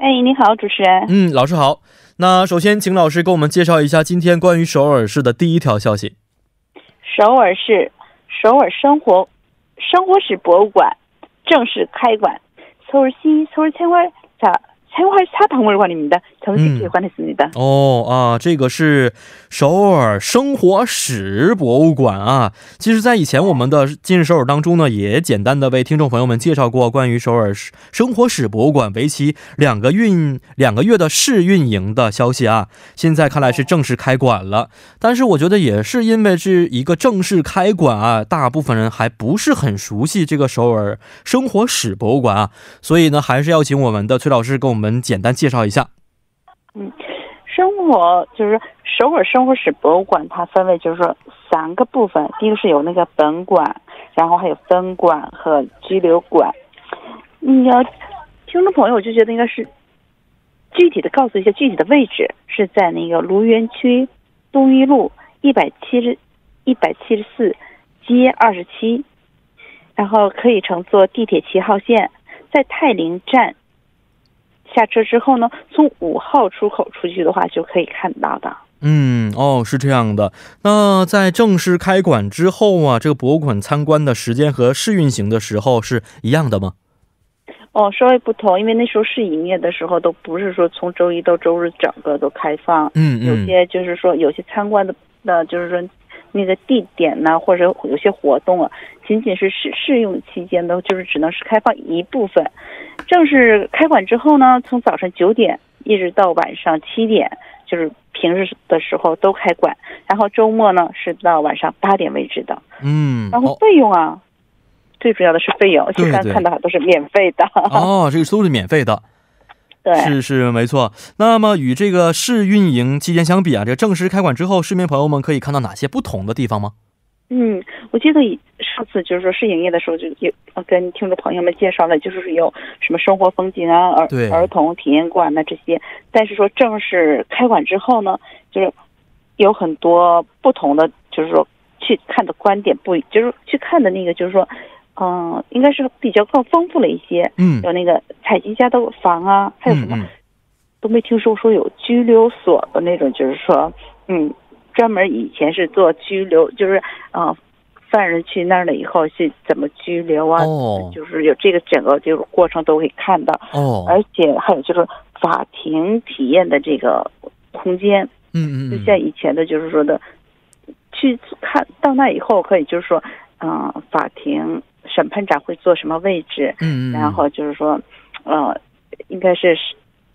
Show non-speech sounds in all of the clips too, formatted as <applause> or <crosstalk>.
哎，你好，主持人。嗯，老师好。那首先，请老师给我们介绍一下今天关于首尔市的第一条消息。首尔市首尔生活生活史博物馆正式开馆。首尔市首尔生活자 生活사박물관입니다정식개관했습니다哦啊，这个是首尔生活史博物馆啊。其实，在以前我们的今日首尔当中呢，也简单的为听众朋友们介绍过关于首尔生活史博物馆为期两个运两个月的试运营的消息啊。现在看来是正式开馆了，但是我觉得也是因为是一个正式开馆啊，大部分人还不是很熟悉这个首尔生活史博物馆啊，所以呢，还是要请我们的崔老师给我们。 我们简单介绍一下。嗯，生活就是首尔生活史博物馆，它分为就是说三个部分。第一个是有那个本馆，然后还有分馆和居留馆。你要听众朋友，就觉得应该是具体的告诉一下具体的位置，是在那个卢园区东一路一百七十一百七十四街二十七，然后可以乘坐地铁七号线，在泰陵站。下车之后呢，从五号出口出去的话，就可以看到的。嗯，哦，是这样的。那在正式开馆之后啊，这个博物馆参观的时间和试运行的时候是一样的吗？哦，稍微不同，因为那时候试营业的时候都不是说从周一到周日整个都开放。嗯嗯。有些就是说有些参观的，那就是说那个地点呢，或者有些活动啊，仅仅是试试用期间的，就是只能是开放一部分。正式开馆之后呢，从早上九点一直到晚上七点，就是平日的时候都开馆，然后周末呢是到晚上八点为止的。嗯，然后费用啊，最主要的是费用，现在看到都是免费的。哦，这个都是免费的。对，是是没错。那么与这个试运营期间相比啊，这个正式开馆之后，市民朋友们可以看到哪些不同的地方吗？嗯，我记得上次就是说试营业的时候，就有跟听众朋友们介绍了，就是有什么生活风景啊、儿儿童体验馆呐这些。但是说正式开馆之后呢，就是有很多不同的，就是说去看的观点不，就是去看的那个，就是说，嗯，应该是比较更丰富了一些。嗯，有那个采集家的房啊，还有什么都没听说说有拘留所的那种，就是说，嗯。专门以前是做拘留，就是呃，犯人去那儿了以后是怎么拘留啊？哦，就是有这个整个就是过程都可以看到。哦，而且还有就是法庭体验的这个空间。嗯嗯，就像以前的，就是说的，去看到那以后可以就是说，嗯，法庭审判长会坐什么位置？嗯嗯，然后就是说，呃，应该是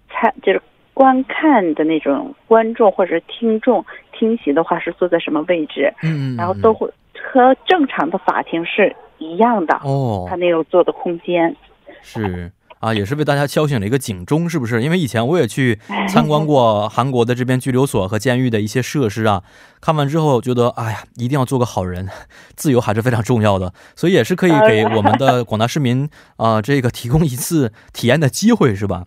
参就是。观看的那种观众或者听众听席的话是坐在什么位置？嗯然后都会和正常的法庭是一样的哦。他那种坐的空间是啊，也是为大家敲醒了一个警钟，是不是？因为以前我也去参观过韩国的这边拘留所和监狱的一些设施啊，看完之后觉得，哎呀，一定要做个好人，自由还是非常重要的，所以也是可以给我们的广大市民啊，这个提供一次体验的机会，是吧？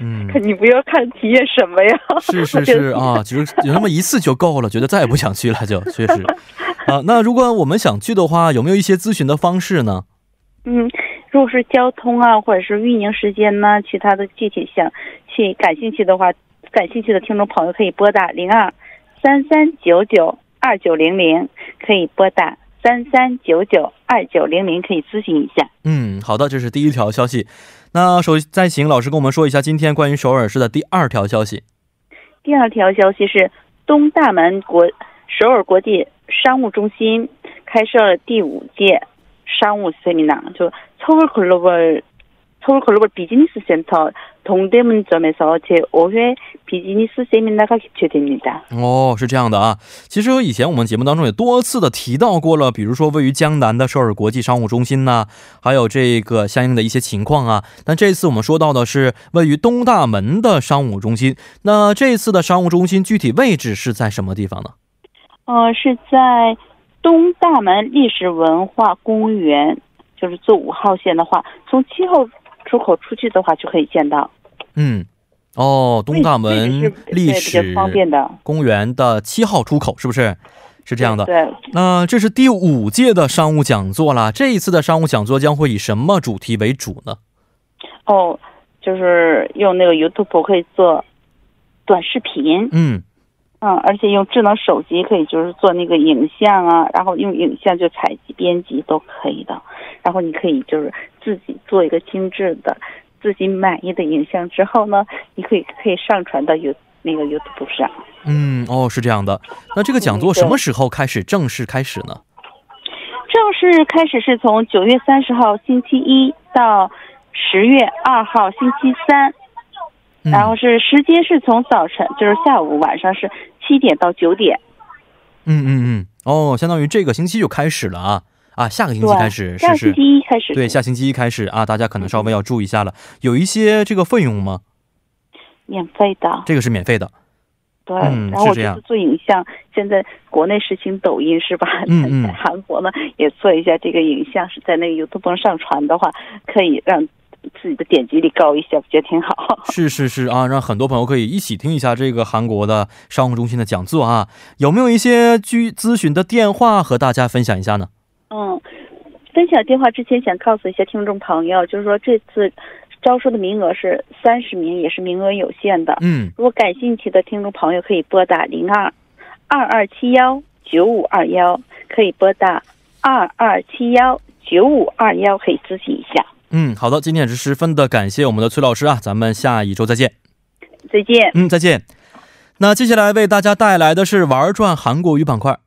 嗯，你不要看体验什么呀？是是是啊，就是有那么一次就够了，觉得再也不想去了，就确实 <laughs> 啊。那如果我们想去的话，有没有一些咨询的方式呢？嗯，如果是交通啊，或者是运营时间呢，其他的具体想去感兴趣的话，感兴趣的听众朋友可以拨打零二三三九九二九零零，可以拨打三三九九二九零零，可以咨询一下。嗯，好的，这是第一条消息。那首再请老师跟我们说一下今天关于首尔市的第二条消息。第二条消息是东大门国首尔国际商务中心开设了第五届商务 seminar，就 서울글로벌서울글로벌비즈니스센터동대문점에서제5회비즈니스세미나가개최됩니다哦，是这样的啊。其实以前我们节目当中也多次的提到过了，比如说位于江南的首尔国际商务中心呐，还有这个相应的一些情况啊。但这次我们说到的是位于东大门的商务中心。那这次的商务中心具体位置是在什么地方呢？ 呃，是在东大门历史文化公园， 就是坐五号线的话，从七号出口出去的话就可以见到。嗯，哦，东大门历史方便的，公园的七号出口，是不是？是这样的。对，那这是第五届的商务讲座啦。这一次的商务讲座将会以什么主题为主呢？哦，就是用那个 YouTube 可以做短视频，嗯嗯，而且用智能手机可以就是做那个影像啊，然后用影像就采集、编辑都可以的。然后你可以就是自己做一个精致的、自己满意的影像之后呢，你可以可以上传到 You 那个 YouTube 上。嗯，哦，是这样的。那这个讲座什么时候开始正式开始呢？正式开始是从九月三十号星期一到十月二号星期三，嗯、然后是时间是从早晨就是下午晚上是七点到九点。嗯嗯嗯，哦，相当于这个星期就开始了啊啊，下个星期，开始下星期一开始。对，下星期一开始啊，大家可能稍微要注意一下了。有一些这个费用吗？免费的。这个是免费的。对，嗯然后我是这样就是做影像，现在国内实行抖音是吧？嗯嗯在韩国呢也做一下这个影像，是在那个 YouTube 上上传的话，可以让自己的点击率高一些，我觉得挺好。<laughs> 是是是啊，让很多朋友可以一起听一下这个韩国的商务中心的讲座啊。有没有一些居咨询的电话和大家分享一下呢？嗯，分享电话之前想告诉一下听众朋友，就是说这次招收的名额是三十名，也是名额有限的。嗯，如果感兴趣的听众朋友可以拨打零二二二七幺九五二幺，可以拨打二二七幺九五二幺，可以咨询一下。嗯，好的，今天也是十分的感谢我们的崔老师啊，咱们下一周再见。再见。嗯，再见。那接下来为大家带来的是玩转韩国语板块。